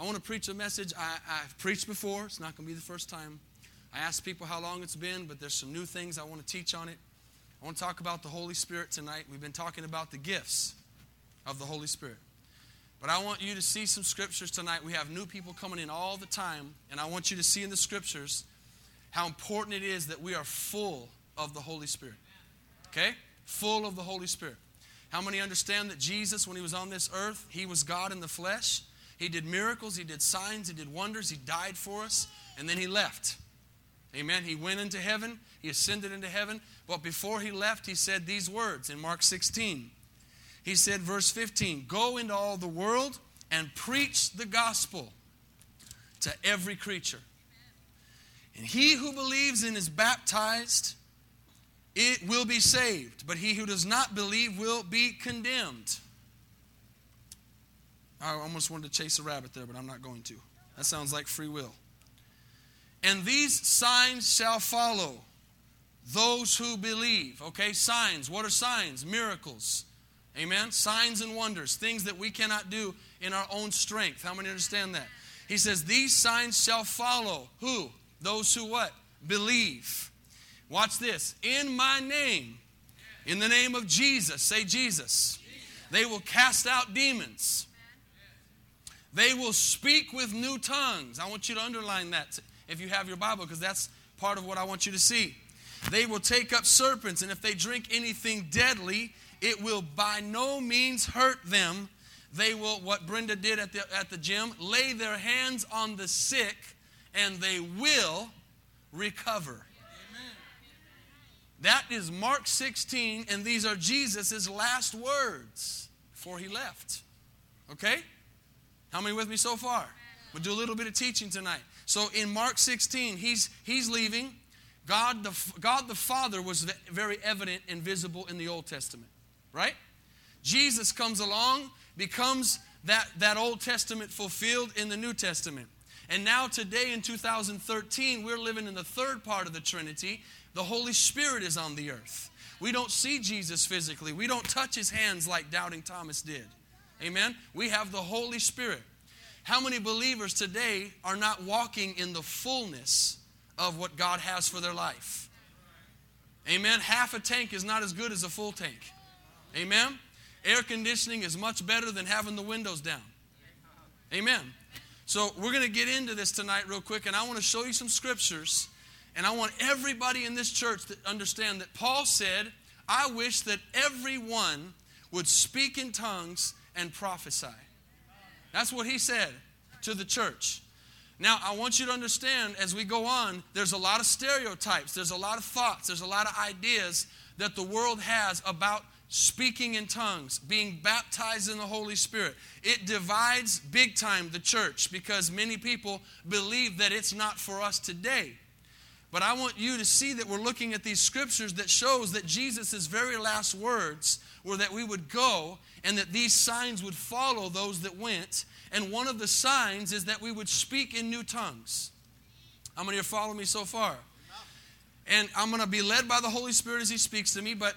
I want to preach a message I, have preached before. It's not going to be the first time. I asked people how long it's been, but there's some new things I want to teach on it. I want to talk about the Holy Spirit tonight. We've been talking about the gifts of the Holy Spirit. But I want you to see some scriptures tonight. We have new people coming in all the time, and I want you to see in the scriptures how important it is that we are full of the Holy Spirit. Okay? Full of the Holy Spirit. How many understand that Jesus, when he was on this earth, he was God in the flesh? He did miracles, he did signs, he did wonders, he died for us, and then he left. Amen. He went into heaven, he ascended into heaven, but before he left, he said these words in Mark 16. He said, verse 15, Go into all the world and preach the gospel to every creature. And he who believes and is baptized, it will be saved, but he who does not believe will be condemned. I almost wanted to chase a rabbit there, but I'm not going to. That sounds like free will. And these signs shall follow those who believe. Okay, signs. What are signs? Miracles. Amen. Signs and wonders, things that we cannot do in our own strength. How many understand that? He says, These signs shall follow. Who? Those who what? Believe. Watch this. In my name, in the name of Jesus, say Jesus. They will cast out demons. They will speak with new tongues. I want you to underline that if you have your Bible, because that's part of what I want you to see. They will take up serpents, and if they drink anything deadly, it will by no means hurt them. They will, what Brenda did at the, at the gym, lay their hands on the sick, and they will recover. That is Mark 16, and these are Jesus' last words before he left. Okay? How many with me so far? We'll do a little bit of teaching tonight. So in Mark 16, he's, he's leaving. God the, God the Father was very evident and visible in the Old Testament, right? Jesus comes along, becomes that, that Old Testament fulfilled in the New Testament. And now, today in 2013, we're living in the third part of the Trinity. The Holy Spirit is on the earth. We don't see Jesus physically, we don't touch his hands like doubting Thomas did. Amen? We have the Holy Spirit. How many believers today are not walking in the fullness of what God has for their life? Amen? Half a tank is not as good as a full tank. Amen? Air conditioning is much better than having the windows down. Amen. So we're going to get into this tonight real quick, and I want to show you some scriptures. And I want everybody in this church to understand that Paul said, I wish that everyone would speak in tongues and prophesy. That's what he said to the church. Now, I want you to understand as we go on, there's a lot of stereotypes, there's a lot of thoughts, there's a lot of ideas that the world has about speaking in tongues, being baptized in the Holy Spirit. It divides big time the church because many people believe that it's not for us today. But I want you to see that we're looking at these scriptures that shows that Jesus' very last words were that we would go and that these signs would follow those that went. And one of the signs is that we would speak in new tongues. How many are following me so far? And I'm going to be led by the Holy Spirit as He speaks to me, but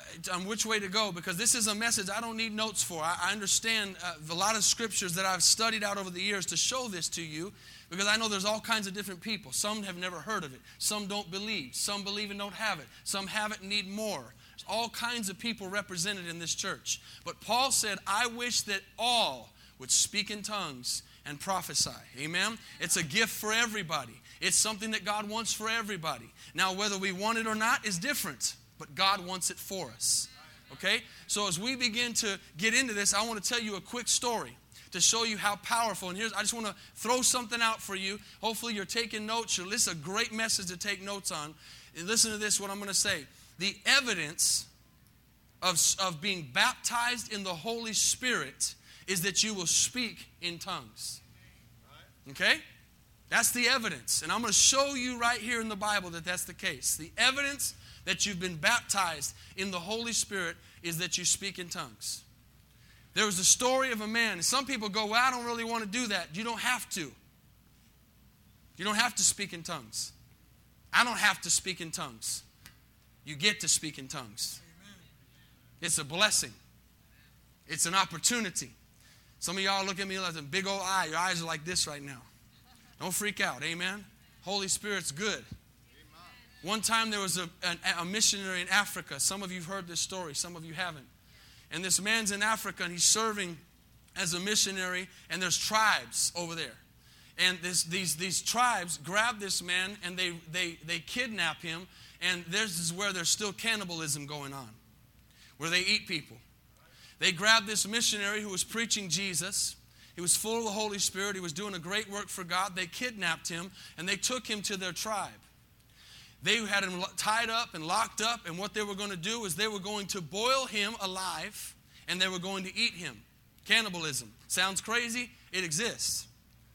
uh, on which way to go because this is a message I don't need notes for. I, understand uh, a lot of scriptures that I've studied out over the years to show this to you because I know there's all kinds of different people. Some have never heard of it, some don't believe, some believe and don't have it, some have it and need more all kinds of people represented in this church. But Paul said, I wish that all would speak in tongues and prophesy. Amen? It's a gift for everybody. It's something that God wants for everybody. Now, whether we want it or not is different, but God wants it for us. Okay? So, as we begin to get into this, I want to tell you a quick story to show you how powerful. And here's, I just want to throw something out for you. Hopefully, you're taking notes. this is a great message to take notes on. And listen to this, what I'm going to say the evidence of, of being baptized in the Holy Spirit is that you will speak in tongues. Okay? That's the evidence. And I'm going to show you right here in the Bible that that's the case. The evidence that you've been baptized in the Holy Spirit is that you speak in tongues. There was a story of a man, and some people go, Well, I don't really want to do that. You don't have to. You don't have to speak in tongues. I don't have to speak in tongues you get to speak in tongues. It's a blessing, it's an opportunity. Some of y'all look at me like a big old eye. Your eyes are like this right now. Don't freak out. Amen. Holy Spirit's good. One time there was a, a, a, missionary in Africa. Some of you have heard this story, some of you haven't. And this man's in Africa and he's serving as a missionary, and there's tribes over there. And this, these, these tribes grab this man and they, they, they kidnap him, and this is where there's still cannibalism going on, where they eat people. They grabbed this missionary who was preaching Jesus. He was full of the Holy Spirit. He was doing a great work for God. They kidnapped him and they took him to their tribe. They had him tied up and locked up, and what they were going to do is they were going to boil him alive and they were going to eat him. Cannibalism. Sounds crazy? It exists.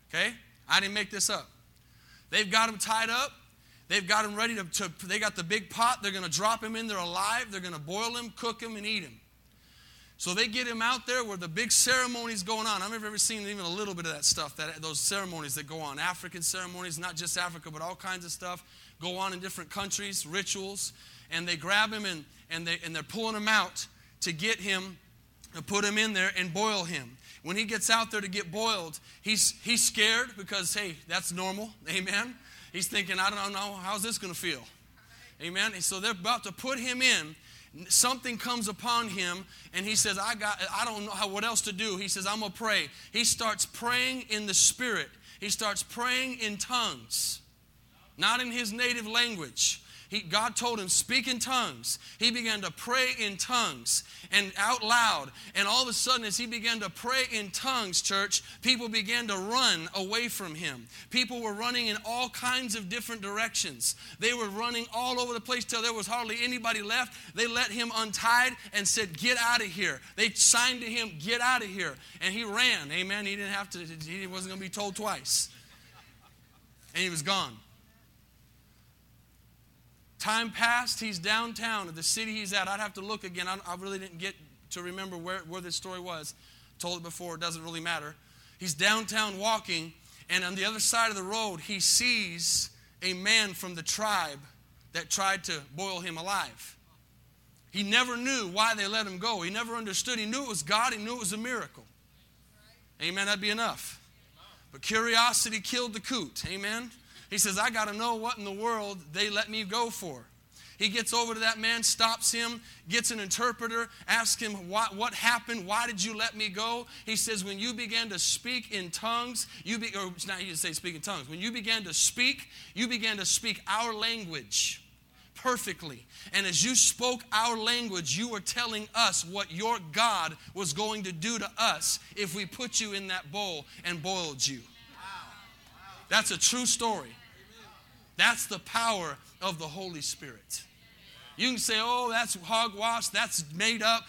Okay? I didn't make this up. They've got him tied up. They've got him ready to, to they got the big pot. They're going to drop him in there alive. They're going to boil him, cook him, and eat him. So they get him out there where the big ceremonies going on. I've ever seen even a little bit of that stuff, that those ceremonies that go on. African ceremonies, not just Africa, but all kinds of stuff go on in different countries, rituals. And they grab him and, and, they, and they're pulling him out to get him, to put him in there and boil him. When he gets out there to get boiled, he's, he's scared because, hey, that's normal. Amen. He's thinking, I don't know, how's this going to feel? Amen. And so they're about to put him in. Something comes upon him and he says i got i don't know how, what else to do. He says i'm gonna pray. He starts praying in the spirit. He starts praying in tongues. Not in his native language he, God told him, speak in tongues. He began to pray in tongues and out loud. And all of a sudden, as he began to pray in tongues, church, people began to run away from him. People were running in all kinds of different directions. They were running all over the place till there was hardly anybody left. They let him untied and said, Get out of here. They signed to him, Get out of here. And he ran. Amen. He didn't have to, he wasn't going to be told twice. And he was gone. Time passed, he's downtown at the city he's at. I'd have to look again. I, I really didn't get to remember where, where this story was. Told it before, it doesn't really matter. He's downtown walking, and on the other side of the road, he sees a man from the tribe that tried to boil him alive. He never knew why they let him go. He never understood. He knew it was God, he knew it was a miracle. Amen. That'd be enough. But curiosity killed the coot. Amen. He says, I got to know what in the world they let me go for. He gets over to that man, stops him, gets an interpreter, asks him, what, what happened? Why did you let me go? He says, When you began to speak in tongues, you be, or not you say speak in tongues. When you began to speak, you began to speak our language perfectly. And as you spoke our language, you were telling us what your God was going to do to us if we put you in that bowl and boiled you. That's a true story. That's the power of the Holy Spirit. You can say, oh, that's hogwash, that's made up.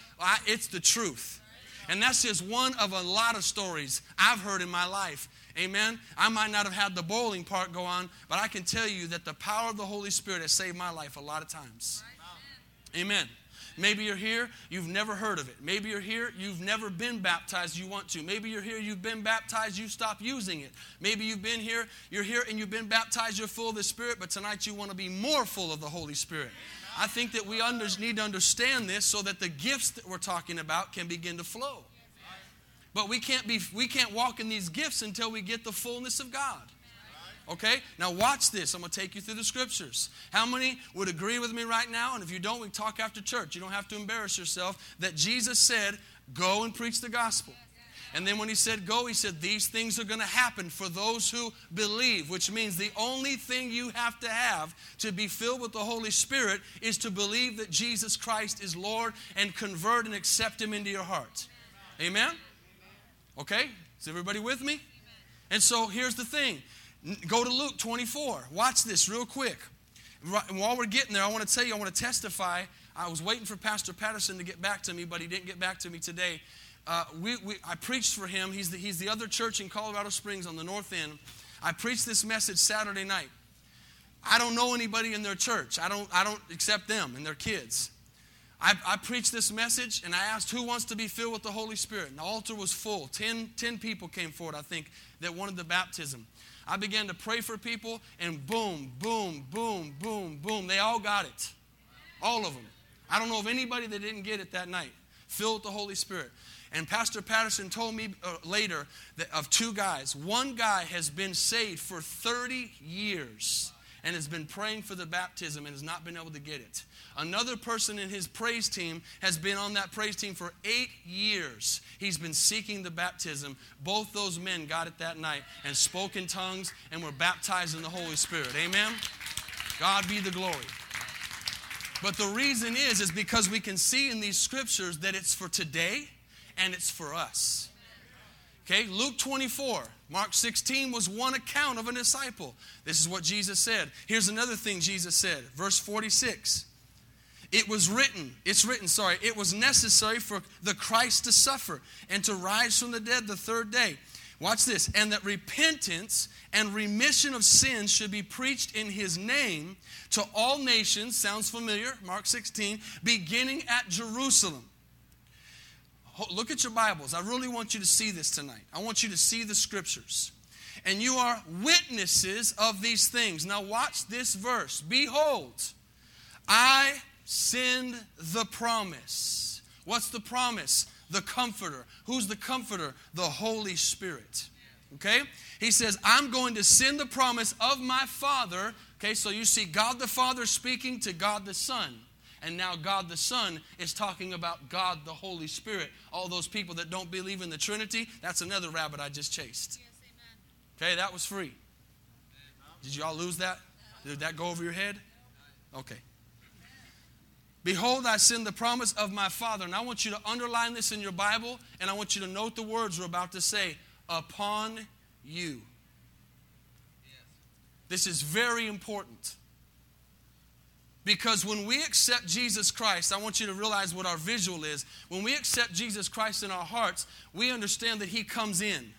It's the truth. And that's just one of a lot of stories I've heard in my life. Amen. I might not have had the bowling part go on, but I can tell you that the power of the Holy Spirit has saved my life a lot of times. Amen. Maybe you're here, you've never heard of it. Maybe you're here, you've never been baptized, you want to. Maybe you're here, you've been baptized, you stop using it. Maybe you've been here, you're here and you've been baptized, you're full of the Spirit, but tonight you want to be more full of the Holy Spirit. I think that we under, need to understand this so that the gifts that we're talking about can begin to flow. But we can't be we can't walk in these gifts until we get the fullness of God. Okay? Now watch this. I'm going to take you through the scriptures. How many would agree with me right now? And if you don't, we talk after church. You don't have to embarrass yourself that Jesus said, "Go and preach the gospel." And then when he said go, he said, These things are going to happen for those who believe, which means the only thing you have to have to be filled with the Holy Spirit is to believe that Jesus Christ is Lord and convert and accept him into your heart. Amen? Okay? Is everybody with me? And so here's the thing Go to Luke 24. Watch this real quick. While we're getting there, I want to tell you, I want to testify. I was waiting for Pastor Patterson to get back to me, but he didn't get back to me today. Uh, we, we, I preached for him. He's the, he's the other church in Colorado Springs on the north end. I preached this message Saturday night. I don't know anybody in their church. I don't, I don't accept them and their kids. I, I, preached this message and I asked who wants to be filled with the Holy Spirit. And the altar was full. Ten, ten people came forward, I think, that wanted the baptism. I began to pray for people, and boom, boom, boom, boom, boom. They all got it. All of them. I don't know of anybody that didn't get it that night. Filled with the Holy Spirit. And Pastor Patterson told me uh, later that of two guys. One guy has been saved for 30 years and has been praying for the baptism and has not been able to get it. Another person in his praise team has been on that praise team for eight years. He's been seeking the baptism. Both those men got it that night and spoke in tongues and were baptized in the Holy Spirit. Amen? God be the glory. But the reason is, is because we can see in these scriptures that it's for today and it's for us. Okay, Luke 24, Mark 16 was one account of a disciple. This is what Jesus said. Here's another thing Jesus said, verse 46. It was written, it's written, sorry, it was necessary for the Christ to suffer and to rise from the dead the third day. Watch this. And that repentance and remission of sins should be preached in his name to all nations. Sounds familiar? Mark 16, beginning at Jerusalem. Look at your Bibles. I really want you to see this tonight. I want you to see the scriptures. And you are witnesses of these things. Now, watch this verse. Behold, I send the promise. What's the promise? The Comforter. Who's the Comforter? The Holy Spirit. Okay? He says, I'm going to send the promise of my Father. Okay, so you see God the Father speaking to God the Son. And now God the Son is talking about God the Holy Spirit. All those people that don't believe in the Trinity, that's another rabbit I just chased. Okay, that was free. Did you all lose that? Did that go over your head? Okay. Behold, I send the promise of my Father. And I want you to underline this in your Bible, and I want you to note the words we're about to say upon you. This is very important. Because when we accept Jesus Christ, I want you to realize what our visual is. When we accept Jesus Christ in our hearts, we understand that He comes in.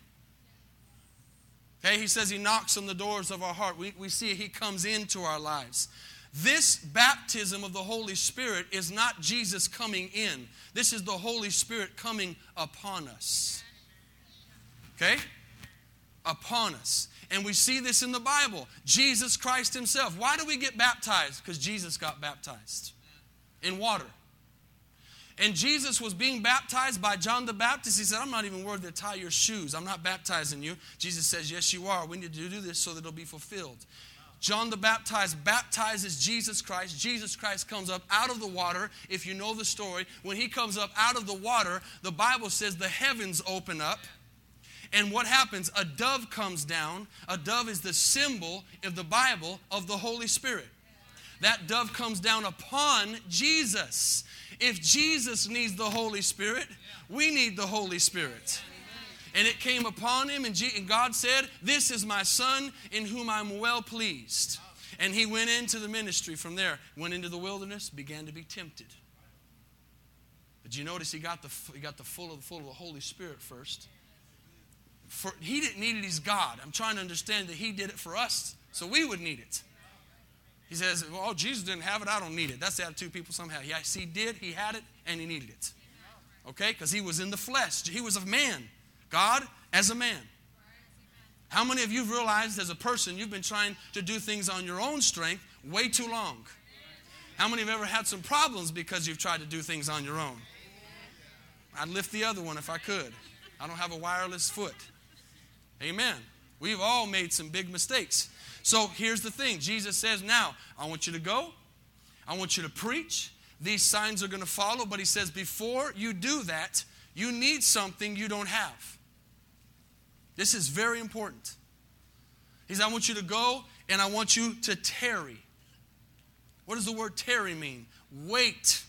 Okay, He says He knocks on the doors of our heart. We, we see He comes into our lives. This baptism of the Holy Spirit is not Jesus coming in, this is the Holy Spirit coming upon us. Okay? Upon us. And we see this in the Bible. Jesus Christ Himself. Why do we get baptized? Because Jesus got baptized in water. And Jesus was being baptized by John the Baptist. He said, I'm not even worthy to tie your shoes. I'm not baptizing you. Jesus says, Yes, you are. We need to do this so that it'll be fulfilled. John the Baptist baptizes Jesus Christ. Jesus Christ comes up out of the water. If you know the story, when he comes up out of the water, the Bible says the heavens open up. And what happens? A dove comes down. A dove is the symbol of the Bible of the Holy Spirit. That dove comes down upon Jesus. If Jesus needs the Holy Spirit, we need the Holy Spirit. And it came upon him, and, God said, This is my son in whom I'm well pleased. And he went into the ministry from there, went into the wilderness, began to be tempted. But you notice he got the, he got the full, of, the full of the Holy Spirit first. For, he didn't need it, he's God. I'm trying to understand that he did it for us, so we would need it. He says, Well, oh, Jesus didn't have it, I don't need it. That's the attitude people somehow. Yes, he did, he had it, and he needed it. Okay? Because he was in the flesh, he was a man. God as a man. How many of you have realized as a person you've been trying to do things on your own strength way too long? How many have ever had some problems because you've tried to do things on your own? I'd lift the other one if I could. I don't have a wireless foot. Amen. We've all made some big mistakes. So here's the thing Jesus says, Now, I want you to go, I want you to preach. These signs are going to follow, but He says, Before you do that, you need something you don't have. This is very important. He says, I want you to go and I want you to tarry. What does the word tarry mean? Wait.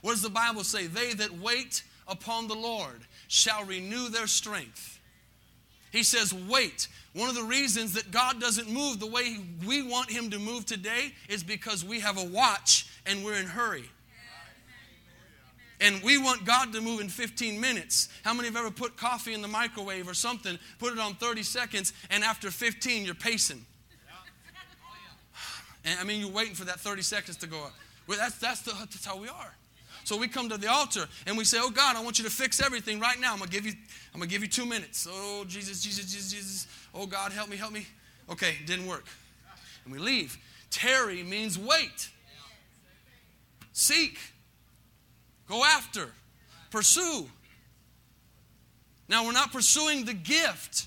What does the Bible say? They that wait upon the Lord shall renew their strength. He says, wait. One of the reasons that God doesn't move the way we want Him to move today is because we have a watch and we're in hurry and we want God to move in 15 minutes. How many have ever put coffee in the microwave or something, put it on 30 seconds, and after 15, you're pacing? And I mean, you're waiting for that 30 seconds to go up. Well, that's, that's, the, that's how we are. So we come to the altar and we say, Oh God, I want you to fix everything right now. I'm gonna give you, I'm gonna give you two minutes. Oh Jesus, Jesus, Jesus, Jesus. Oh God, help me, help me. Okay, didn't work. And we leave. Tarry means wait. Seek. Go after, pursue. Now, we're not pursuing the gift,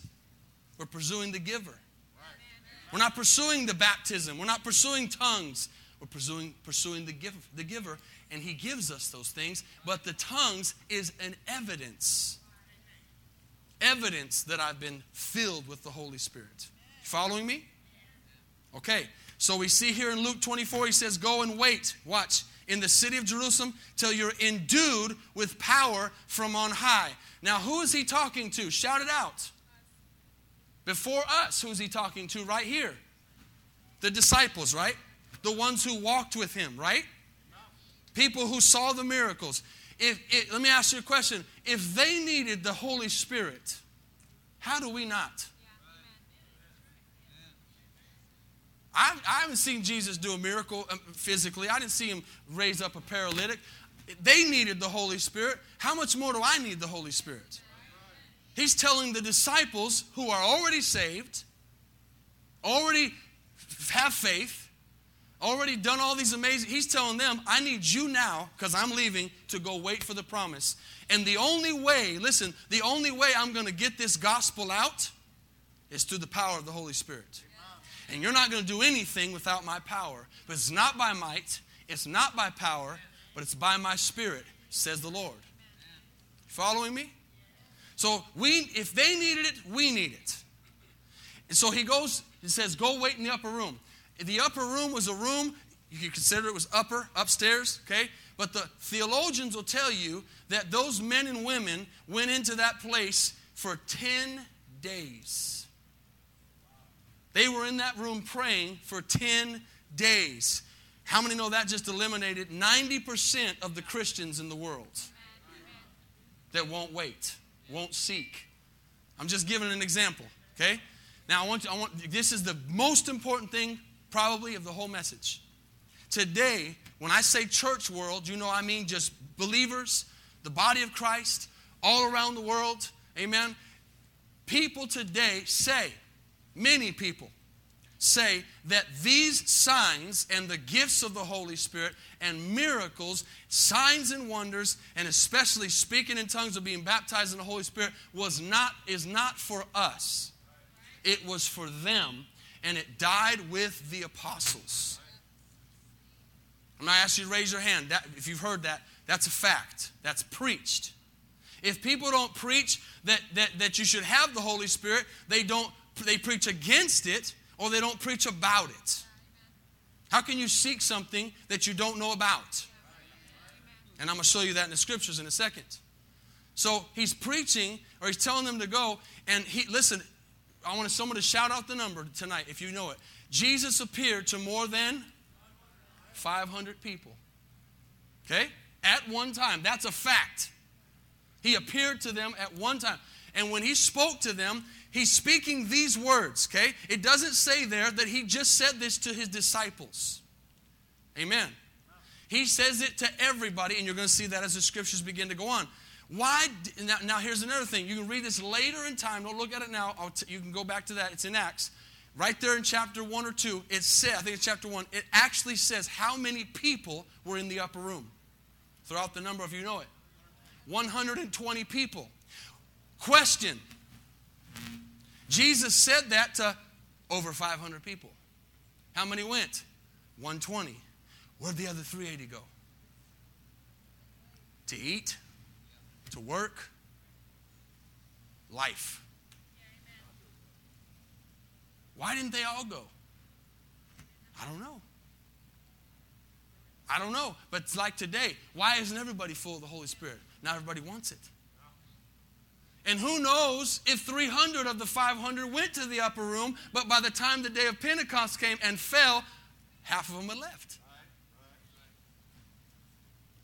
we're pursuing the giver. We're not pursuing the baptism, we're not pursuing tongues, we're pursuing, pursuing the, give, the giver, and He gives us those things. But the tongues is an evidence. Evidence that I've been filled with the Holy Spirit. Following me? Okay, so we see here in Luke 24, he says, Go and wait, watch, in the city of Jerusalem till you're endued with power from on high. Now, who is he talking to? Shout it out. Before us, who is he talking to right here? The disciples, right? The ones who walked with him, right? People who saw the miracles. If, if, let me ask you a question. If they needed the Holy Spirit, how do we not? I, I haven't seen Jesus do a miracle um, physically. I didn't see him raise up a paralytic. They needed the Holy Spirit. How much more do I need the Holy Spirit? He's telling the disciples who are already saved, already have faith, already done all these amazing, he's telling them, I need you now, because I'm leaving, to go wait for the promise. And the only way, listen, the only way I'm going to get this gospel out is through the power of the Holy Spirit. And you're not going to do anything without my power. But it's not by might, it's not by power, but it's by my spirit, says the Lord. Following me? So we if they needed it, we need it. And so he goes, he says, go wait in the upper room. The upper room was a room, you could consider it was upper, upstairs, okay? But the theologians will tell you that those men and women went into that place for 10 days. They were in that room praying for 10 days. How many know that just eliminated 90% of the Christians in the world that won't wait, won't seek? I'm just giving an example, okay? Now I want you, I want this is the most important thing probably of the whole message. Today, when I say church world, you know I mean just believers, the body of Christ, all around the world. Amen. People today say, many people say that these signs and the gifts of the Holy Spirit and miracles, signs and wonders, and especially speaking in tongues or being baptized in the Holy Spirit was not is not for us. It was for them, and it died with the apostles. I'm going to ask you to raise your hand that, if you've heard that. That's a fact. That's preached. If people don't preach that, that, that you should have the Holy Spirit, they don't they preach against it or they don't preach about it. How can you seek something that you don't know about? And I'm going to show you that in the scriptures in a second. So he's preaching or he's telling them to go and he listen, I want someone to shout out the number tonight if you know it. Jesus appeared to more than 500 people. Okay? At one time. That's a fact. He appeared to them at one time. And when he spoke to them, he's speaking these words, okay? It doesn't say there that he just said this to his disciples. Amen. He says it to everybody, and you're going to see that as the scriptures begin to go on. Why? Now, now here's another thing. You can read this later in time. Don't look at it now. T- you can go back to that. It's in Acts. Right there in chapter 1 or 2, it says, I think it's chapter 1, it actually says how many people were in the upper room. Throughout the number, if you know it 120 people. Question Jesus said that to over 500 people. How many went? 120. Where'd the other 380 go? To eat, to work, life. Why didn't they all go? I don't know. I don't know. But it's like today. Why isn't everybody full of the Holy Spirit? Not everybody wants it. And who knows if 300 of the 500 went to the upper room, but by the time the day of Pentecost came and fell, half of them had left.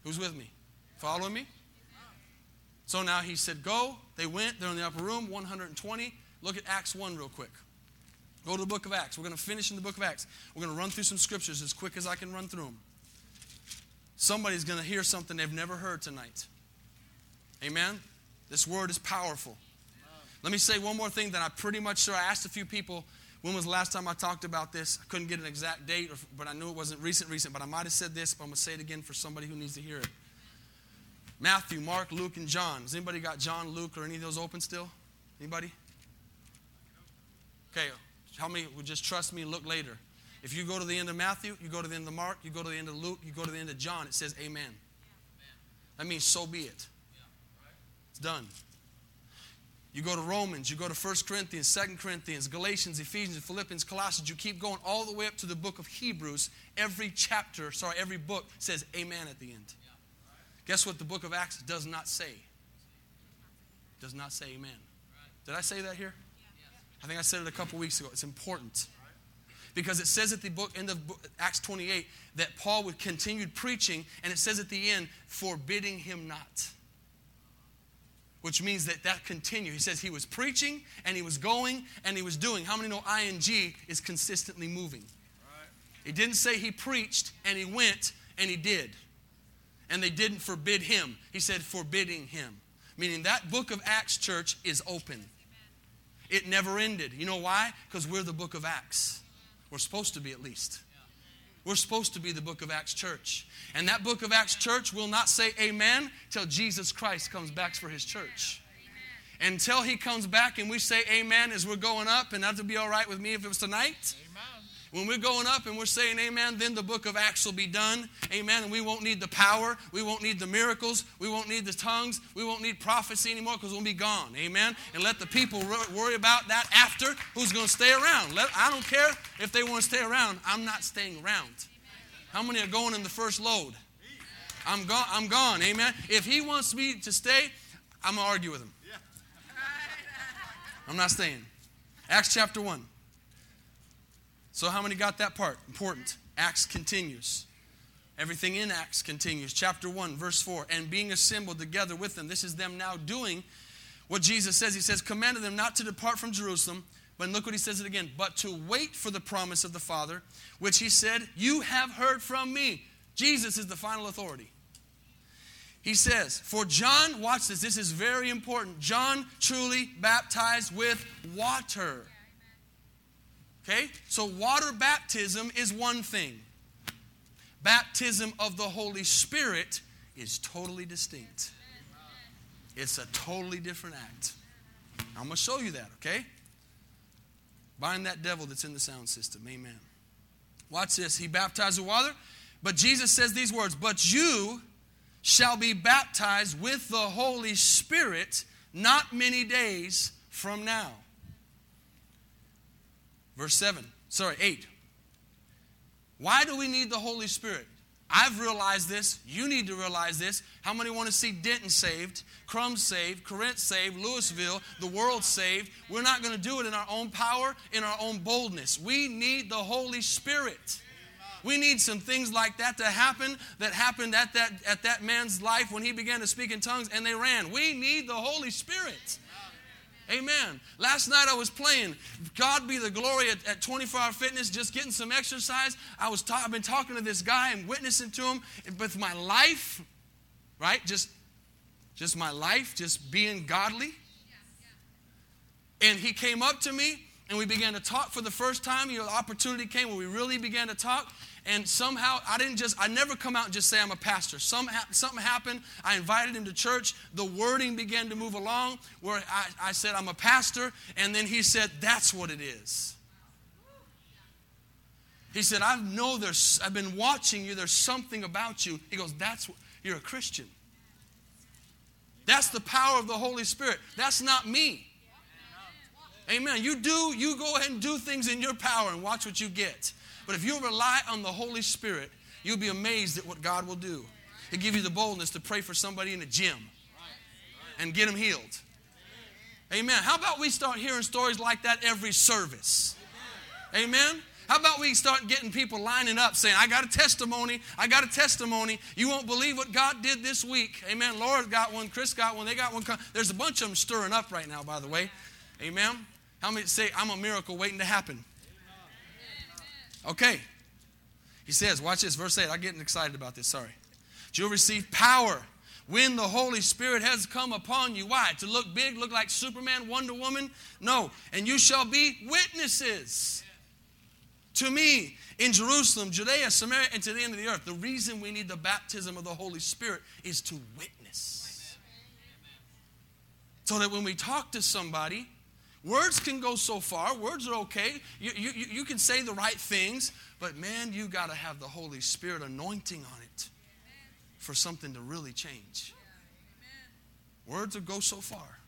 Who's with me? Following me? So now he said, Go. They went. They're in the upper room, 120. Look at Acts 1 real quick. Go to the book of Acts. We're going to finish in the book of Acts. We're going to run through some scriptures as quick as I can run through them. Somebody's going to hear something they've never heard tonight. Amen? This word is powerful. Let me say one more thing that I pretty much sure I asked a few people when was the last time I talked about this. I couldn't get an exact date, but I knew it wasn't recent, recent, but I might have said this, but I'm going to say it again for somebody who needs to hear it. Matthew, Mark, Luke, and John. Has anybody got John, Luke, or any of those open still? Anybody? Okay, many would just trust me and look later? If you go to the end of Matthew, you go to the end of Mark, you go to the end of Luke, you go to the end of John, it says amen. That means so be it. It's done. You go to Romans, you go to 1 Corinthians, 2 Corinthians, Galatians, Ephesians, Philippians, Colossians, you keep going all the way up to the book of Hebrews. Every chapter, sorry, every book says amen at the end. Guess what the book of Acts does not say? Does not say amen. Did I say that here? I think I said it a couple weeks ago. It's important. Because it says at the book end of Acts 28 that Paul would continued preaching, and it says at the end, forbidding him not. Which means that that continued. He says he was preaching and he was going and he was doing. How many know ing is consistently moving? It didn't say he preached and he went and he did. And they didn't forbid him. He said forbidding him. Meaning that book of Acts church is open. It never ended. You know why? Because we're the book of Acts. We're supposed to be at least. We're supposed to be the book of Acts church. And that book of Acts church will not say amen till Jesus Christ comes back for his church. Until he comes back and we say amen as we're going up, and that'll be all right with me if it was tonight. When we're going up and we're saying amen, then the book of Acts will be done. Amen. And we won't need the power. We won't need the miracles. We won't need the tongues. We won't need prophecy anymore because we'll be gone. Amen. And let the people worry about that after who's going to stay around. Let, I don't care if they want to stay around. I'm not staying around. How many are going in the first load? I'm gone. I'm gone. Amen. If he wants me to stay, I'm going to argue with him. I'm not staying. Acts chapter 1. So, how many got that part? Important. Acts continues. Everything in Acts continues. Chapter 1, verse 4. And being assembled together with them, this is them now doing what Jesus says. He says, commanded them not to depart from Jerusalem, but look what he says it again, but to wait for the promise of the Father, which he said, You have heard from me. Jesus is the final authority. He says, For John, watch this, this is very important. John truly baptized with water. Okay? So, water baptism is one thing, baptism of the Holy Spirit is totally distinct. It's a totally different act. I'm going to show you that, okay? Bind that devil that's in the sound system. Amen. Watch this. He baptized with water, but Jesus says these words But you shall be baptized with the Holy Spirit not many days from now. Verse 7, sorry, 8. Why do we need the Holy Spirit? I've realized this. You need to realize this. How many want to see Denton saved, Krum saved, Corinth saved, Lewisville, the world saved? We're not going to do it in our own power, in our own boldness. We need the Holy Spirit. We need some things like that to happen that happened at that, at that man's life when he began to speak in tongues and they ran. We need the Holy Spirit. Amen. Last night I was playing God be the glory at, at 24 Hour Fitness, just getting some exercise. I was ta- I've been talking to this guy and witnessing to him with my life, right? Just, just my life, just being godly. And he came up to me and we began to talk for the first time. You know, the opportunity came where we really began to talk. And somehow, I didn't just, I never come out and just say I'm a pastor. Some, something happened. I invited him to church. The wording began to move along where I, I said, I'm a pastor. And then he said, That's what it is. He said, I know there's, I've been watching you. There's something about you. He goes, That's you're a Christian. That's the power of the Holy Spirit. That's not me. Amen. You do, you go ahead and do things in your power and watch what you get. But if you rely on the Holy Spirit, you'll be amazed at what God will do. He'll give you the boldness to pray for somebody in a gym and get them healed. Amen. How about we start hearing stories like that every service? Amen. How about we start getting people lining up saying, I got a testimony, I got a testimony. You won't believe what God did this week. Amen. Laura got one, Chris got one, they got one. There's a bunch of them stirring up right now, by the way. Amen. How many say, I'm a miracle waiting to happen? Okay. He says, watch this, verse 8. I'm getting excited about this, sorry. You'll receive power when the Holy Spirit has come upon you. Why? To look big, look like Superman, Wonder Woman? No. And you shall be witnesses to me in Jerusalem, Judea, Samaria, and to the end of the earth. The reason we need the baptism of the Holy Spirit is to witness. So that when we talk to somebody, words can go so far. Words are okay. You, you, you can say the right things, but man, you got to have the Holy Spirit anointing on it for something to really change. Words will go so far.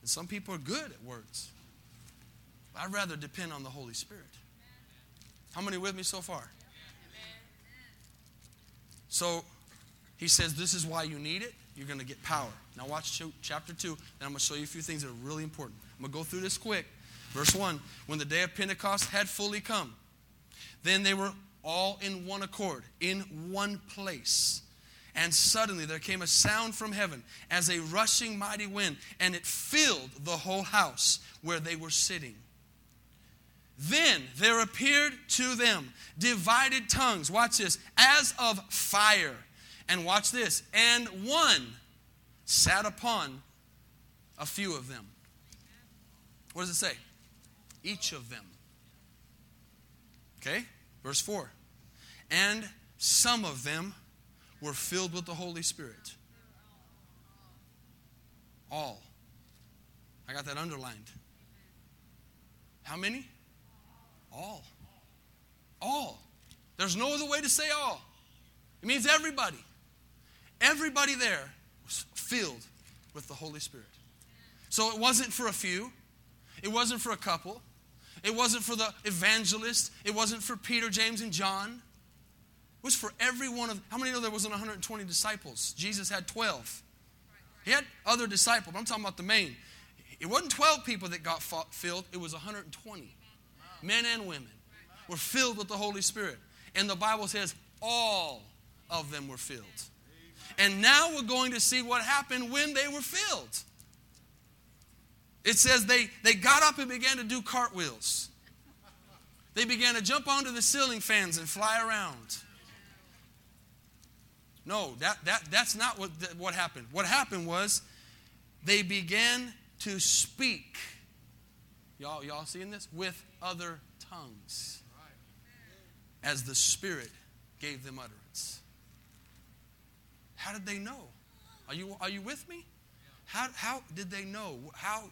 And some people are good at words. I'd rather depend on the Holy Spirit. How many with me so far? So he says, This is why you need it. You're going to get power. Now, watch chapter 2, and I'm going to show you a few things that are really important. I'm going to go through this quick. Verse 1 When the day of Pentecost had fully come, then they were all in one accord, in one place. And suddenly there came a sound from heaven as a rushing mighty wind, and it filled the whole house where they were sitting. Then there appeared to them divided tongues, watch this, as of fire. And watch this, and one sat upon a few of them. What does it say? Each of them. Okay? Verse 4. And some of them were filled with the Holy Spirit. All. I got that underlined. How many? All. All. There's no other way to say all. It means everybody. Everybody there was filled with the Holy Spirit. So it wasn't for a few, it wasn't for a couple, it wasn't for the evangelist, it wasn't for Peter, James, and John. It was for every one of how many know there wasn't 120 disciples? Jesus had 12. He had other disciples, I'm talking about the main. It wasn't 12 people that got filled, it was 120 men and women, were filled with the Holy Spirit. And the Bible says all of them were filled. And now we're going to see what happened when they were filled. It says they, they got up and began to do cartwheels. They began to jump onto the ceiling fans and fly around. No, that, that, that's not what, what happened. What happened was they began to speak. Y'all, y'all seeing this? With other tongues as the Spirit gave them utterance. How did they know? Are you, are you with me? How, how did they know? How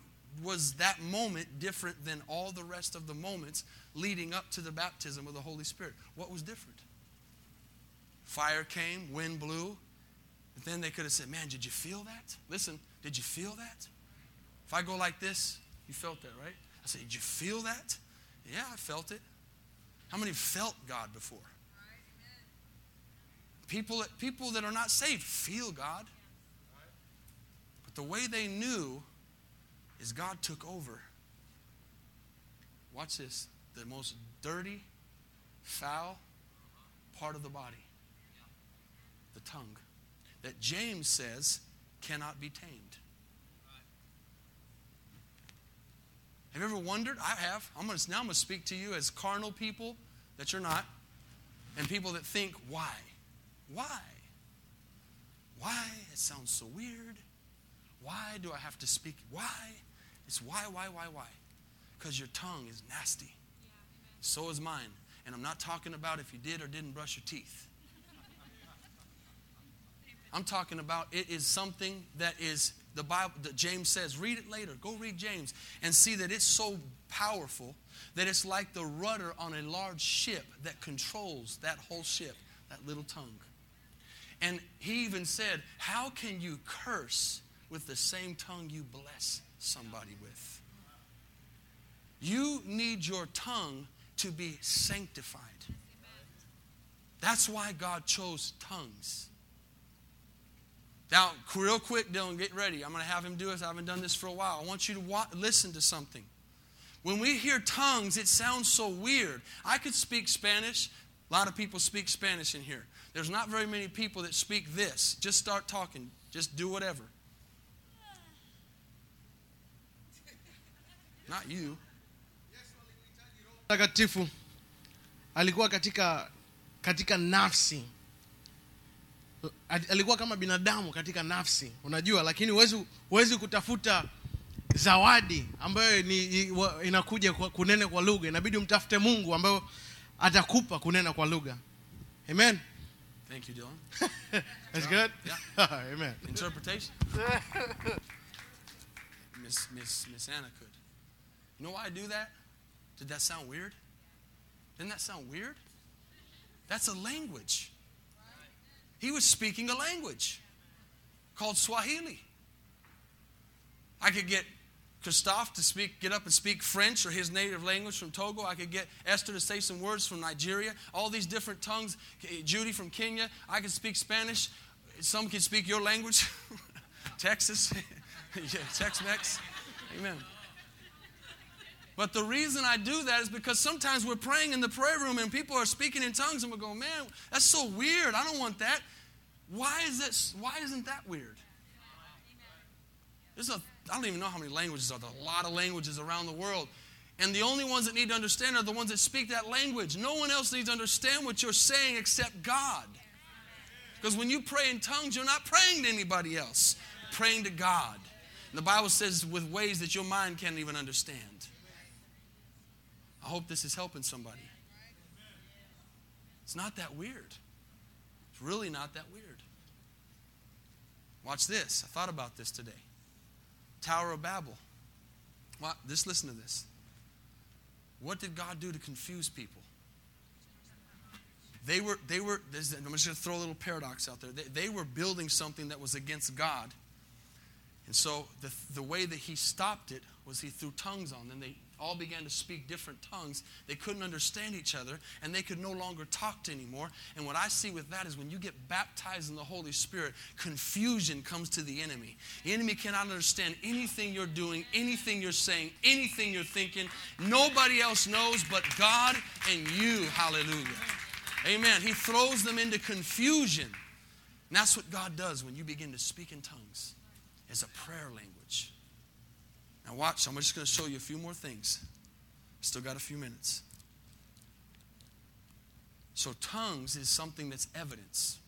was that moment different than all the rest of the moments leading up to the baptism of the Holy Spirit? What was different? Fire came, wind blew. But then they could have said, Man, did you feel that? Listen, did you feel that? If I go like this, you felt that, right? I said, Did you feel that? Yeah, I felt it. How many felt God before? People, people that are not saved feel God. But the way they knew is God took over. Watch this the most dirty, foul part of the body the tongue that James says cannot be tamed. Have you ever wondered? I have. I'm gonna, now I'm going to speak to you as carnal people that you're not, and people that think, why? Why? Why? It sounds so weird. Why do I have to speak? Why? It's why, why, why, why? Because your tongue is nasty. So is mine. And I'm not talking about if you did or didn't brush your teeth. I'm talking about it is something that is the Bible that James says, read it later. Go read James and see that it's so powerful that it's like the rudder on a large ship that controls that whole ship, that little tongue. And he even said, How can you curse with the same tongue you bless somebody with? You need your tongue to be sanctified. That's why God chose tongues. Now, real quick, Dylan, get ready. I'm going to have him do this. I haven't done this for a while. I want you to wa- listen to something. When we hear tongues, it sounds so weird. I could speak Spanish. A lot of people speak Spanish in here. There's not very many people that speak this. Just start talking. Just do whatever. Not you. Takatifu alikuwa katika katika nafsi alikuwa kama binadamu katika nafsi unajua lakini huwezi huwezi kutafuta zawadi ambayo ni inakuja kwa kunene kwa lugha inabidi umtafute mungu ambayo atakupa kunena kwa lugha amen Thank you, Dylan. That's good? Yeah. Amen. Interpretation. Miss Miss Miss Anna could. You know why I do that? Did that sound weird? Didn't that sound weird? That's a language. He was speaking a language called Swahili. I could get Christophe to speak, get up and speak French or his native language from Togo. I could get Esther to say some words from Nigeria. All these different tongues. Judy from Kenya. I can speak Spanish. Some can speak your language. Texas. yeah, Tex-Mex. Amen. But the reason I do that is because sometimes we're praying in the prayer room and people are speaking in tongues and we're going, man, that's so weird. I don't want that. Why is that? Why isn't that weird? There's a, I don't even know how many languages are there. A lot of languages around the world. And the only ones that need to understand are the ones that speak that language. No one else needs to understand what you're saying except God. Because when you pray in tongues, you're not praying to anybody else, praying to God. And the Bible says with ways that your mind can't even understand. I hope this is helping somebody. It's not that weird. It's really not that weird. Watch this. I thought about this today. Tower of Babel. Well, just listen to this. What did God do to confuse people? They were, they were, I'm just going to throw a little paradox out there. They, they were building something that was against God. And so the, the way that he stopped it was he threw tongues on them. They all began to speak different tongues. They couldn't understand each other, and they could no longer talk to anymore. And what I see with that is when you get baptized in the Holy Spirit, confusion comes to the enemy. The enemy cannot understand anything you're doing, anything you're saying, anything you're thinking. Nobody else knows but God and you. Hallelujah. Amen. He throws them into confusion. And that's what God does when you begin to speak in tongues as a prayer language. Now, watch, I'm just going to show you a few more things. Still got a few minutes. So, tongues is something that's evidence.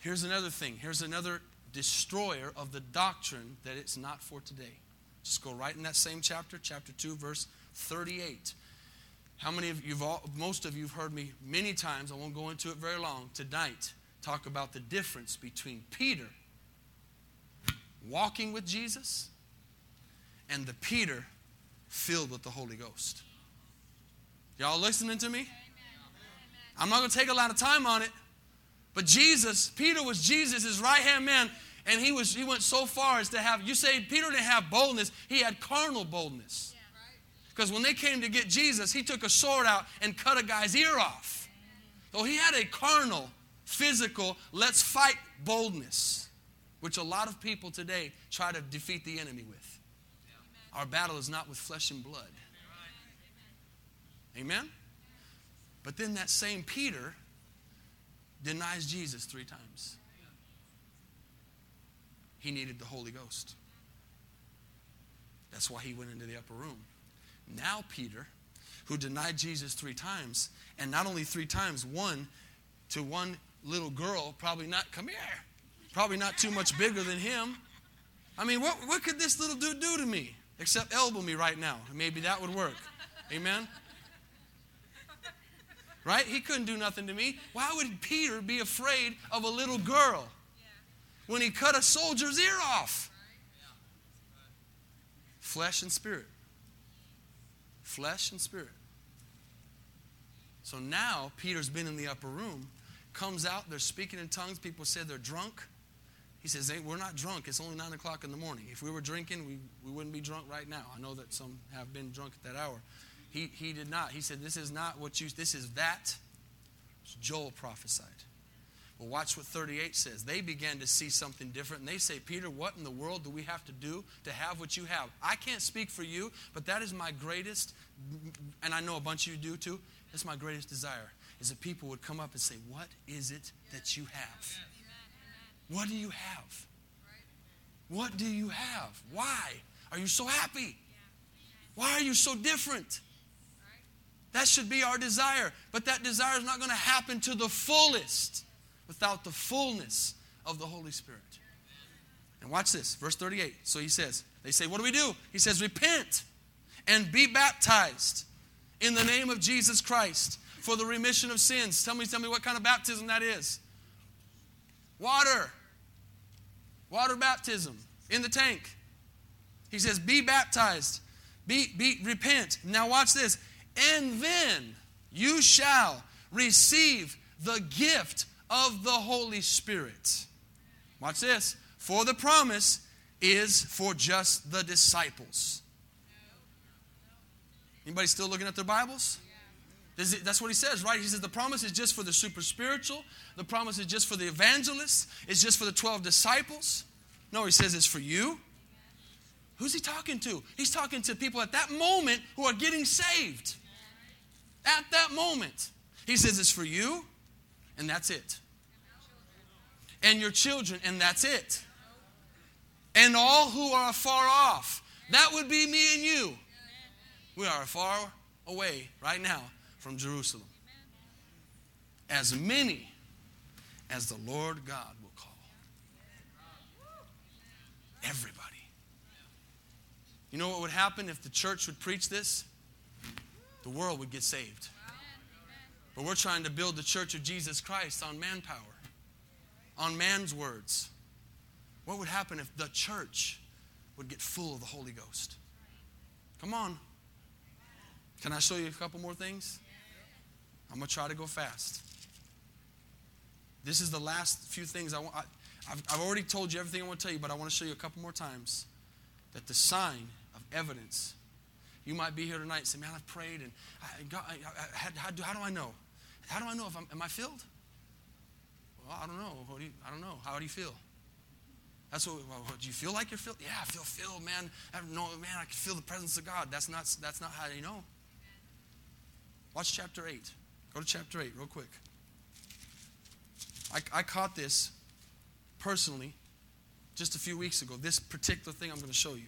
Here's another thing. Here's another destroyer of the doctrine that it's not for today. Just go right in that same chapter, chapter 2, verse 38. How many of you've all, most of you've heard me many times, I won't go into it very long, tonight, talk about the difference between Peter walking with Jesus and the Peter filled with the Holy Ghost. Y'all listening to me? I'm not going to take a lot of time on it, but Jesus, Peter was Jesus' right hand man, and he was he went so far as to have you say Peter didn't have boldness, he had carnal boldness. Because when they came to get Jesus, he took a sword out and cut a guy's ear off. So he had a carnal, physical, let's fight boldness, which a lot of people today try to defeat the enemy with. Our battle is not with flesh and blood. Amen? But then that same Peter denies Jesus three times. He needed the Holy Ghost. That's why he went into the upper room. Now, Peter, who denied Jesus three times, and not only three times, one to one little girl, probably not, come here, probably not too much bigger than him. I mean, what, what could this little dude do to me? Except elbow me right now. Maybe that would work. Amen? Right? He couldn't do nothing to me. Why would Peter be afraid of a little girl when he cut a soldier's ear off? Flesh and spirit. Flesh and spirit. So now Peter's been in the upper room, comes out, they're speaking in tongues. People said they're drunk. He says, hey, We're not drunk. It's only 9 o'clock in the morning. If we were drinking, we, we wouldn't be drunk right now. I know that some have been drunk at that hour. He, he did not. He said, This is not what you, this is that. Joel prophesied. Well, watch what 38 says. They began to see something different, and they say, Peter, what in the world do we have to do to have what you have? I can't speak for you, but that is my greatest, and I know a bunch of you do too. That's my greatest desire, is that people would come up and say, What is it that you have? What do you have? What do you have? Why are you so happy? Why are you so different? That should be our desire. But that desire is not going to happen to the fullest without the fullness of the Holy Spirit. And watch this, verse 38. So he says, They say, What do we do? He says, Repent and be baptized in the name of Jesus Christ for the remission of sins. Tell me, tell me what kind of baptism that is. Water. Water baptism in the tank. He says, be baptized. Be, be repent. Now watch this. And then you shall receive the gift of the Holy Spirit. Watch this. For the promise is for just the disciples. Anybody still looking at their Bibles? That's what he says, right? He says the promise is just for the super spiritual. The promise is just for the evangelists. It's just for the 12 disciples. No, he says it's for you. Who's he talking to? He's talking to people at that moment who are getting saved. At that moment. He says it's for you, and that's it. And your children, and that's it. And all who are far off. That would be me and you. We are far away right now from Jerusalem. As many as the Lord God will call. Everybody. You know what would happen if the church would preach this? The world would get saved. But we're trying to build the church of Jesus Christ on manpower, on man's words. What would happen if the church would get full of the Holy Ghost? Come on. Can I show you a couple more things? I'm going to try to go fast. This is the last few things I want. I, have I've already told you everything I want to tell you, but I want to show you a couple more times that the sign of evidence. You might be here tonight and say, Man, I've prayed and I, God, I, I, how, how, do, how do I know? How do I know if I'm, am I filled? Well, I don't know. Do you, I don't know. How do you feel? That's what, well, do you feel like you're filled? Yeah, I feel filled, man. I know, man, I can feel the presence of God. That's not, that's not how you know. Watch chapter 8. Go to chapter 8 real quick. I, I caught this personally just a few weeks ago. This particular thing I'm going to show you.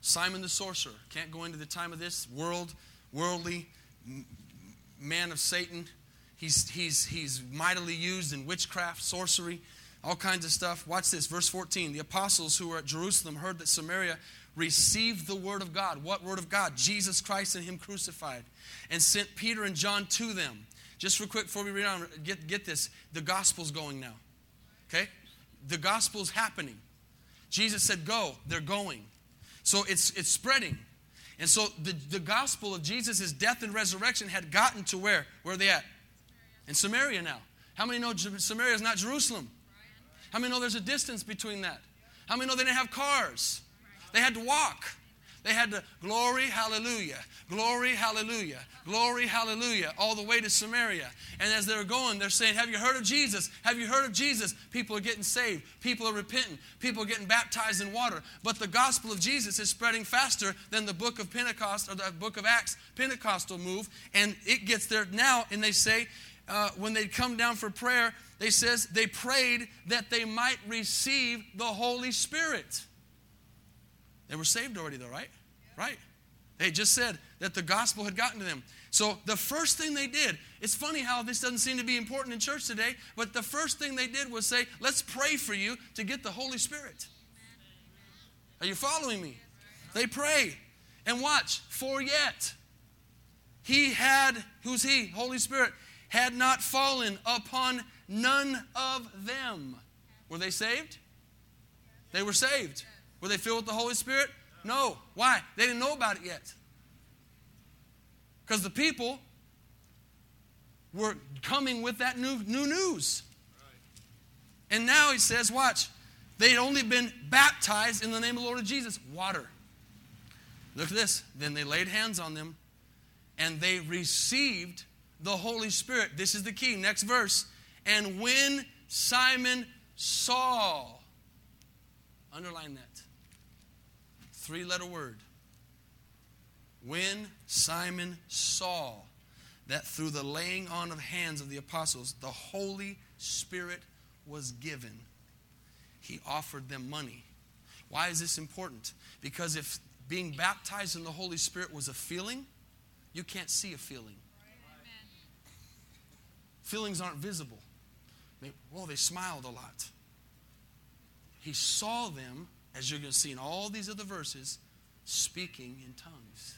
Simon the sorcerer. Can't go into the time of this. World, worldly, man of Satan. He's, he's, he's mightily used in witchcraft, sorcery, all kinds of stuff. Watch this, verse 14. The apostles who were at Jerusalem heard that Samaria received the word of God. What word of God? Jesus Christ and Him crucified. And sent Peter and John to them. Just real quick before we read on, get, get this. The gospel's going now. Okay? The gospel's happening. Jesus said, Go. They're going. So it's, it's spreading. And so the, the gospel of Jesus' death and resurrection had gotten to where? Where are they at? In Samaria now. How many know Samaria is not Jerusalem? How many know there's a distance between that? How many know they didn't have cars? They had to walk. They had to glory, hallelujah, glory, hallelujah, glory, hallelujah, all the way to Samaria. And as they're going, they're saying, Have you heard of Jesus? Have you heard of Jesus? People are getting saved. People are repenting. People are getting baptized in water. But the gospel of Jesus is spreading faster than the book of Pentecost or the book of Acts, Pentecostal move. And it gets there now, and they say, uh, when they come down for prayer, they says they prayed that they might receive the Holy Spirit. They were saved already, though, right? Right. They just said that the gospel had gotten to them. So the first thing they did, it's funny how this doesn't seem to be important in church today, but the first thing they did was say, let's pray for you to get the Holy Spirit. Are you following me? They pray. And watch, for yet he had, who's he? Holy Spirit, had not fallen upon none of them. Were they saved? They were saved. Were they filled with the Holy Spirit? No. Why? They didn't know about it yet. Because the people were coming with that new, new news. And now he says, watch, they'd only been baptized in the name of the Lord Jesus, water. Look at this. Then they laid hands on them and they received the Holy Spirit. This is the key. Next verse. And when Simon saw, underline that three letter word. When Simon saw that through the laying on of hands of the apostles, the Holy Spirit was given, he offered them money. Why is this important? Because if being baptized in the Holy Spirit was a feeling, you can't see a feeling. Feelings aren't visible. They, well, they smiled a lot. He saw them as you're going to see in all these other verses, speaking in tongues.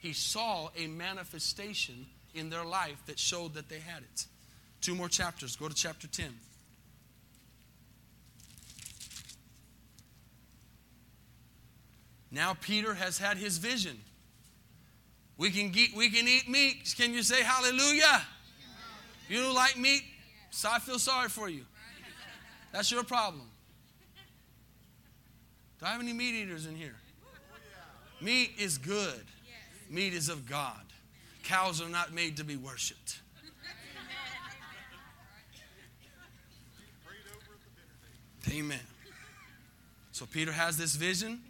He saw a manifestation in their life that showed that they had it. Two more chapters. Go to chapter 10. Now Peter has had his vision. We can, eat, we can eat meat. Can you say hallelujah? You don't like meat? So I feel sorry for you. That's your problem. Do I have any meat eaters in here? Meat is good. Meat is of God. Cows are not made to be worshiped. Amen. So Peter has this vision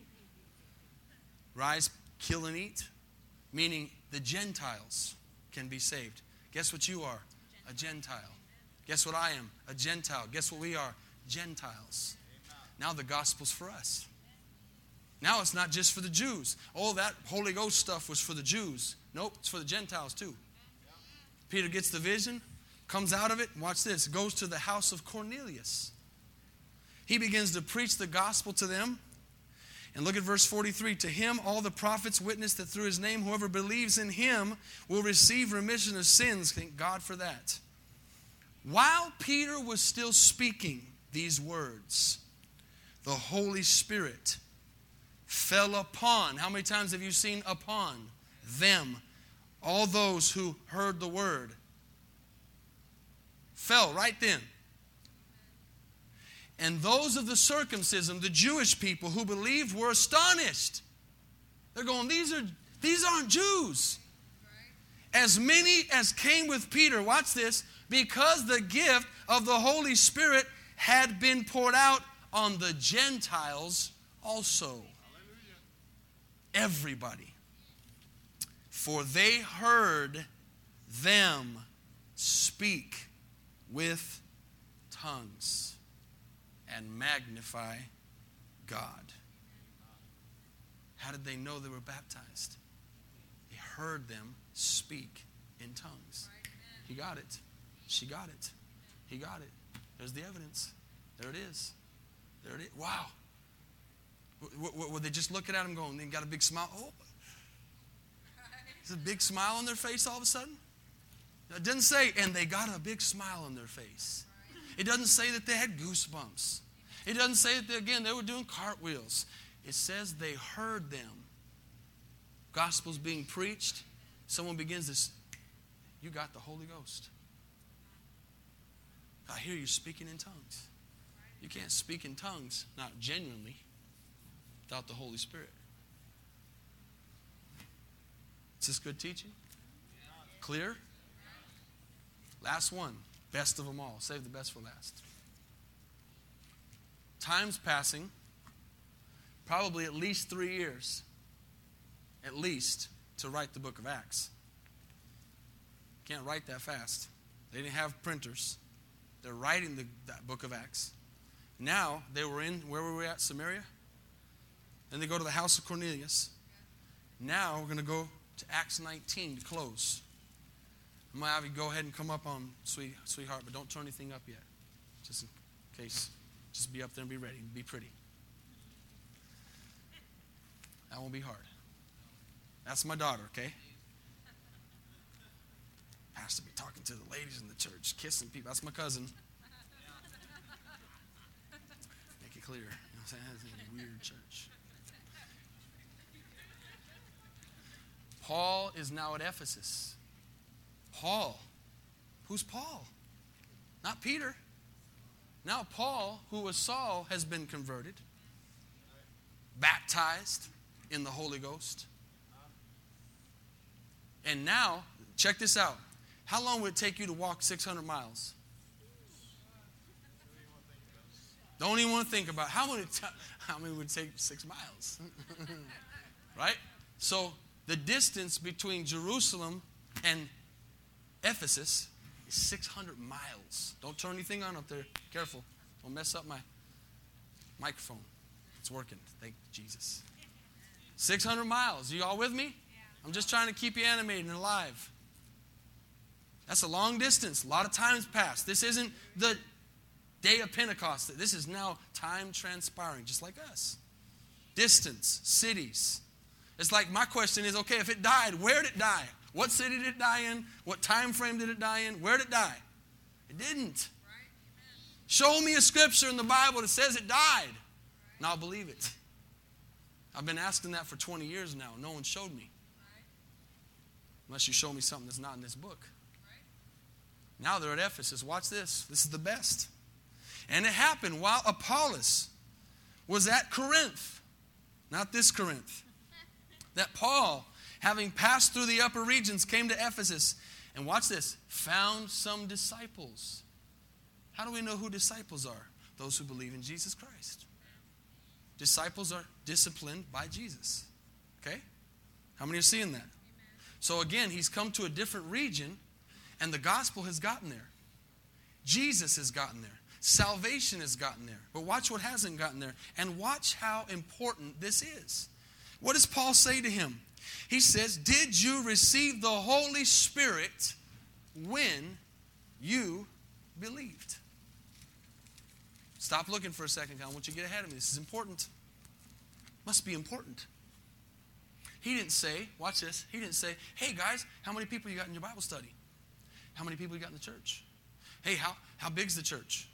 rise, kill, and eat, meaning the Gentiles can be saved. Guess what you are? A Gentile. Guess what I am? A Gentile. Guess what we are? Gentiles. Now the gospel's for us. Now it's not just for the Jews. All that Holy Ghost stuff was for the Jews. Nope, it's for the Gentiles too. Peter gets the vision, comes out of it, watch this, goes to the house of Cornelius. He begins to preach the gospel to them. And look at verse 43. To him, all the prophets witness that through his name, whoever believes in him will receive remission of sins. Thank God for that. While Peter was still speaking these words, the Holy Spirit fell upon. How many times have you seen upon them? All those who heard the word fell right then. And those of the circumcision, the Jewish people who believed, were astonished. They're going, these, are, these aren't Jews. As many as came with Peter, watch this, because the gift of the Holy Spirit had been poured out on the Gentiles also. Everybody. For they heard them speak with tongues and magnify God. How did they know they were baptized? They heard them speak in tongues. He got it. She got it. He got it. There's the evidence. There it is. There it is. Wow. Were they just looking at him going, they got a big smile? Oh, there's a big smile on their face all of a sudden? It doesn't say, and they got a big smile on their face. It doesn't say that they had goosebumps. It doesn't say that, they, again, they were doing cartwheels. It says they heard them. Gospel's being preached. Someone begins this. You got the Holy Ghost. I hear you speaking in tongues. You can't speak in tongues, not genuinely, without the Holy Spirit. Is this good teaching? Clear? Last one. Best of them all. Save the best for last. Time's passing, probably at least three years, at least, to write the book of Acts. Can't write that fast. They didn't have printers. They're writing the book of Acts. Now they were in where were we at? Samaria. Then they go to the house of Cornelius. Now we're going to go to Acts 19 to close. Going to have you go ahead and come up on sweet, sweetheart, but don't turn anything up yet, just in case. Just be up there and be ready. Be pretty. That won't be hard. That's my daughter, okay? Pastor be talking to the ladies in the church, kissing people. That's my cousin. Make it clear. You know what I'm saying? That's a weird church. Paul is now at Ephesus. Paul. Who's Paul? Not Peter. Now, Paul, who was Saul, has been converted, baptized in the Holy Ghost. And now, check this out. How long would it take you to walk 600 miles? Don't even want to think about how many, t- how many would take six miles. right? So the distance between Jerusalem and Ephesus is 600 miles. Don't turn anything on up there. Careful. Don't mess up my microphone. It's working. Thank Jesus. 600 miles. You all with me? I'm just trying to keep you animated and alive. That's a long distance. A lot of time's passed. This isn't the day of Pentecost. This is now time transpiring, just like us. Distance, cities, It's like my question is okay, if it died, where did it die? What city did it die in? What time frame did it die in? Where did it die? It didn't. Show me a scripture in the Bible that says it died, and I'll believe it. I've been asking that for 20 years now. No one showed me. Unless you show me something that's not in this book. Now they're at Ephesus. Watch this. This is the best. And it happened while Apollos was at Corinth, not this Corinth, that Paul, having passed through the upper regions, came to Ephesus and watch this, found some disciples. How do we know who disciples are? Those who believe in Jesus Christ. Disciples are disciplined by Jesus. Okay? How many are seeing that? So again, he's come to a different region and the gospel has gotten there. Jesus has gotten there. Salvation has gotten there. But watch what hasn't gotten there. And watch how important this is. What does Paul say to him? He says, Did you receive the Holy Spirit when you believed? Stop looking for a second. I want you to get ahead of me. This is important. Must be important. He didn't say, watch this, he didn't say, hey guys, how many people you got in your Bible study? How many people you got in the church? Hey, how, how big's the church?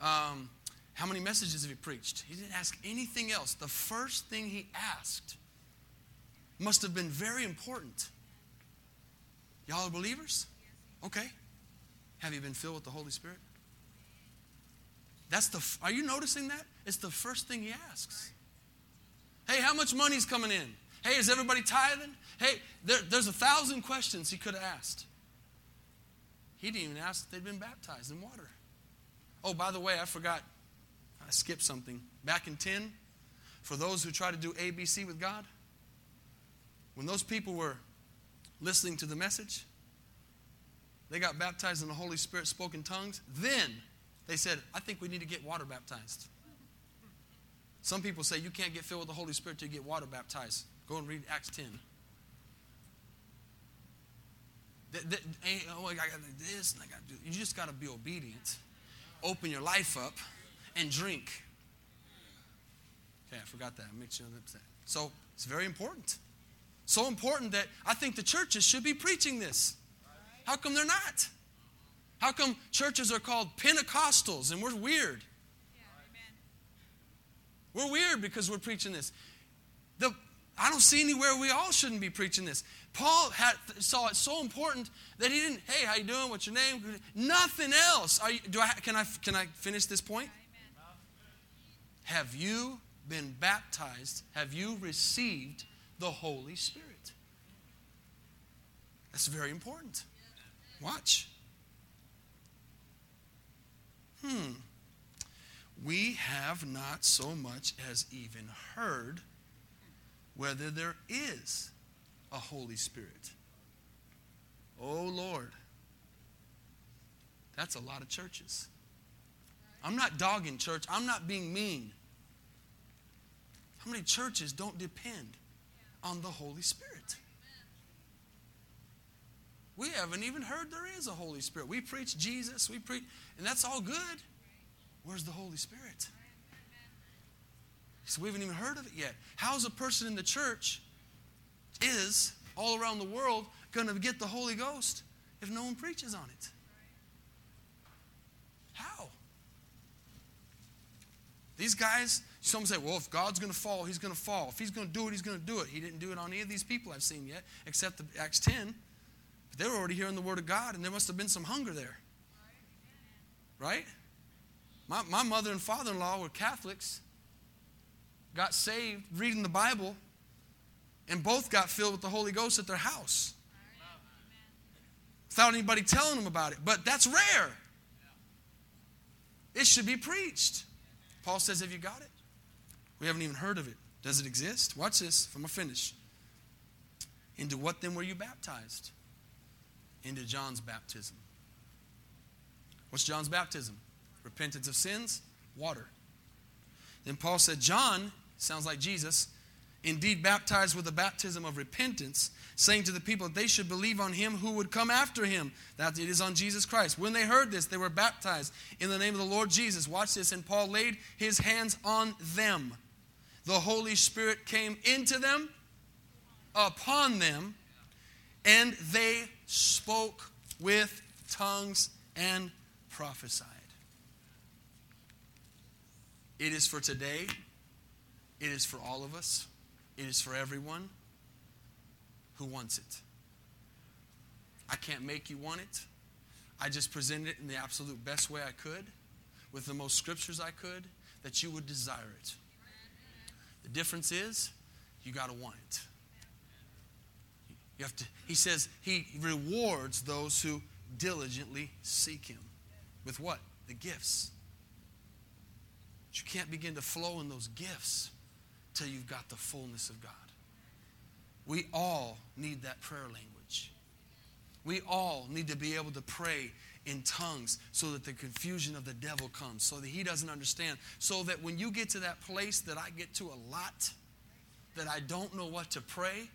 Um, how many messages have you preached? He didn't ask anything else. The first thing he asked must have been very important. Y'all are believers? Okay. Have you been filled with the Holy Spirit? That's the Are you noticing that? It's the first thing he asks. Hey, how much money's coming in? Hey, is everybody tithing? Hey, there, there's a thousand questions he could have asked. He didn't even ask if they'd been baptized in water. Oh, by the way, I forgot. Skipped something. Back in 10, for those who try to do ABC with God, when those people were listening to the message, they got baptized in the Holy Spirit, spoke in tongues. Then they said, I think we need to get water baptized. Some people say you can't get filled with the Holy Spirit till you get water baptized. Go and read Acts 10. oh, I got this and I got to do. You just got to be obedient. Open your life up and drink. Okay, I forgot that. Make sure that's that. So it's very important. So important that I think the churches should be preaching this. How come they're not? How come churches are called Pentecostals and we're weird? We're weird because we're preaching this. The, I don't see anywhere we all shouldn't be preaching this. Paul had, saw it so important that he didn't, hey, how you doing? What's your name? Nothing else. You, do I, can, I, can I finish this point? Have you been baptized? Have you received the Holy Spirit? That's very important. Watch. Hmm. We have not so much as even heard whether there is a Holy Spirit. Oh, Lord. That's a lot of churches. I'm not dogging church, I'm not being mean. How many churches don't depend on the Holy Spirit? We haven't even heard there is a Holy Spirit. We preach Jesus, we preach, and that's all good. Where's the Holy Spirit? So we haven't even heard of it yet. How's a person in the church is all around the world going to get the Holy Ghost if no one preaches on it? How? These guys, some say, well, if God's going to fall, he's going to fall. If he's going to do it, he's going to do it. He didn't do it on any of these people I've seen yet, except the Acts 10. But they were already hearing the Word of God, and there must have been some hunger there. Right? My, my mother and father in law were Catholics, got saved reading the Bible, and both got filled with the Holy Ghost at their house without anybody telling them about it. But that's rare. It should be preached. Paul says, Have you got it? We haven't even heard of it. Does it exist? Watch this from a finish. Into what then were you baptized? Into John's baptism. What's John's baptism? Repentance of sins, water. Then Paul said, John, sounds like Jesus, indeed baptized with the baptism of repentance, saying to the people that they should believe on him who would come after him, that it is on Jesus Christ. When they heard this, they were baptized in the name of the Lord Jesus. Watch this. And Paul laid his hands on them. The Holy Spirit came into them upon them, and they spoke with tongues and prophesied. It is for today. It is for all of us. It is for everyone who wants it. I can't make you want it. I just presented it in the absolute best way I could, with the most scriptures I could, that you would desire it. The difference is, you got to want it. You have to, he says he rewards those who diligently seek him. With what? The gifts. But you can't begin to flow in those gifts till you've got the fullness of God. We all need that prayer language. We all need to be able to pray in tongues so that the confusion of the devil comes, so that he doesn't understand. So that when you get to that place that I get to a lot, that I don't know what to pray,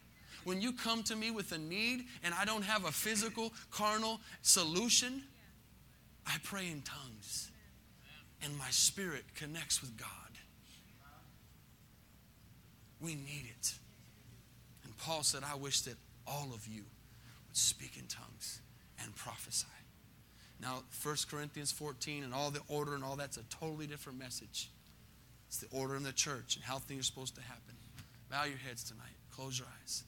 when you come to me with a need and I don't have a physical, carnal solution, I pray in tongues. And my spirit connects with God. We need it. Paul said, I wish that all of you would speak in tongues and prophesy. Now, 1 Corinthians 14 and all the order and all that's a totally different message. It's the order in the church and how things are supposed to happen. Bow your heads tonight. Close your eyes.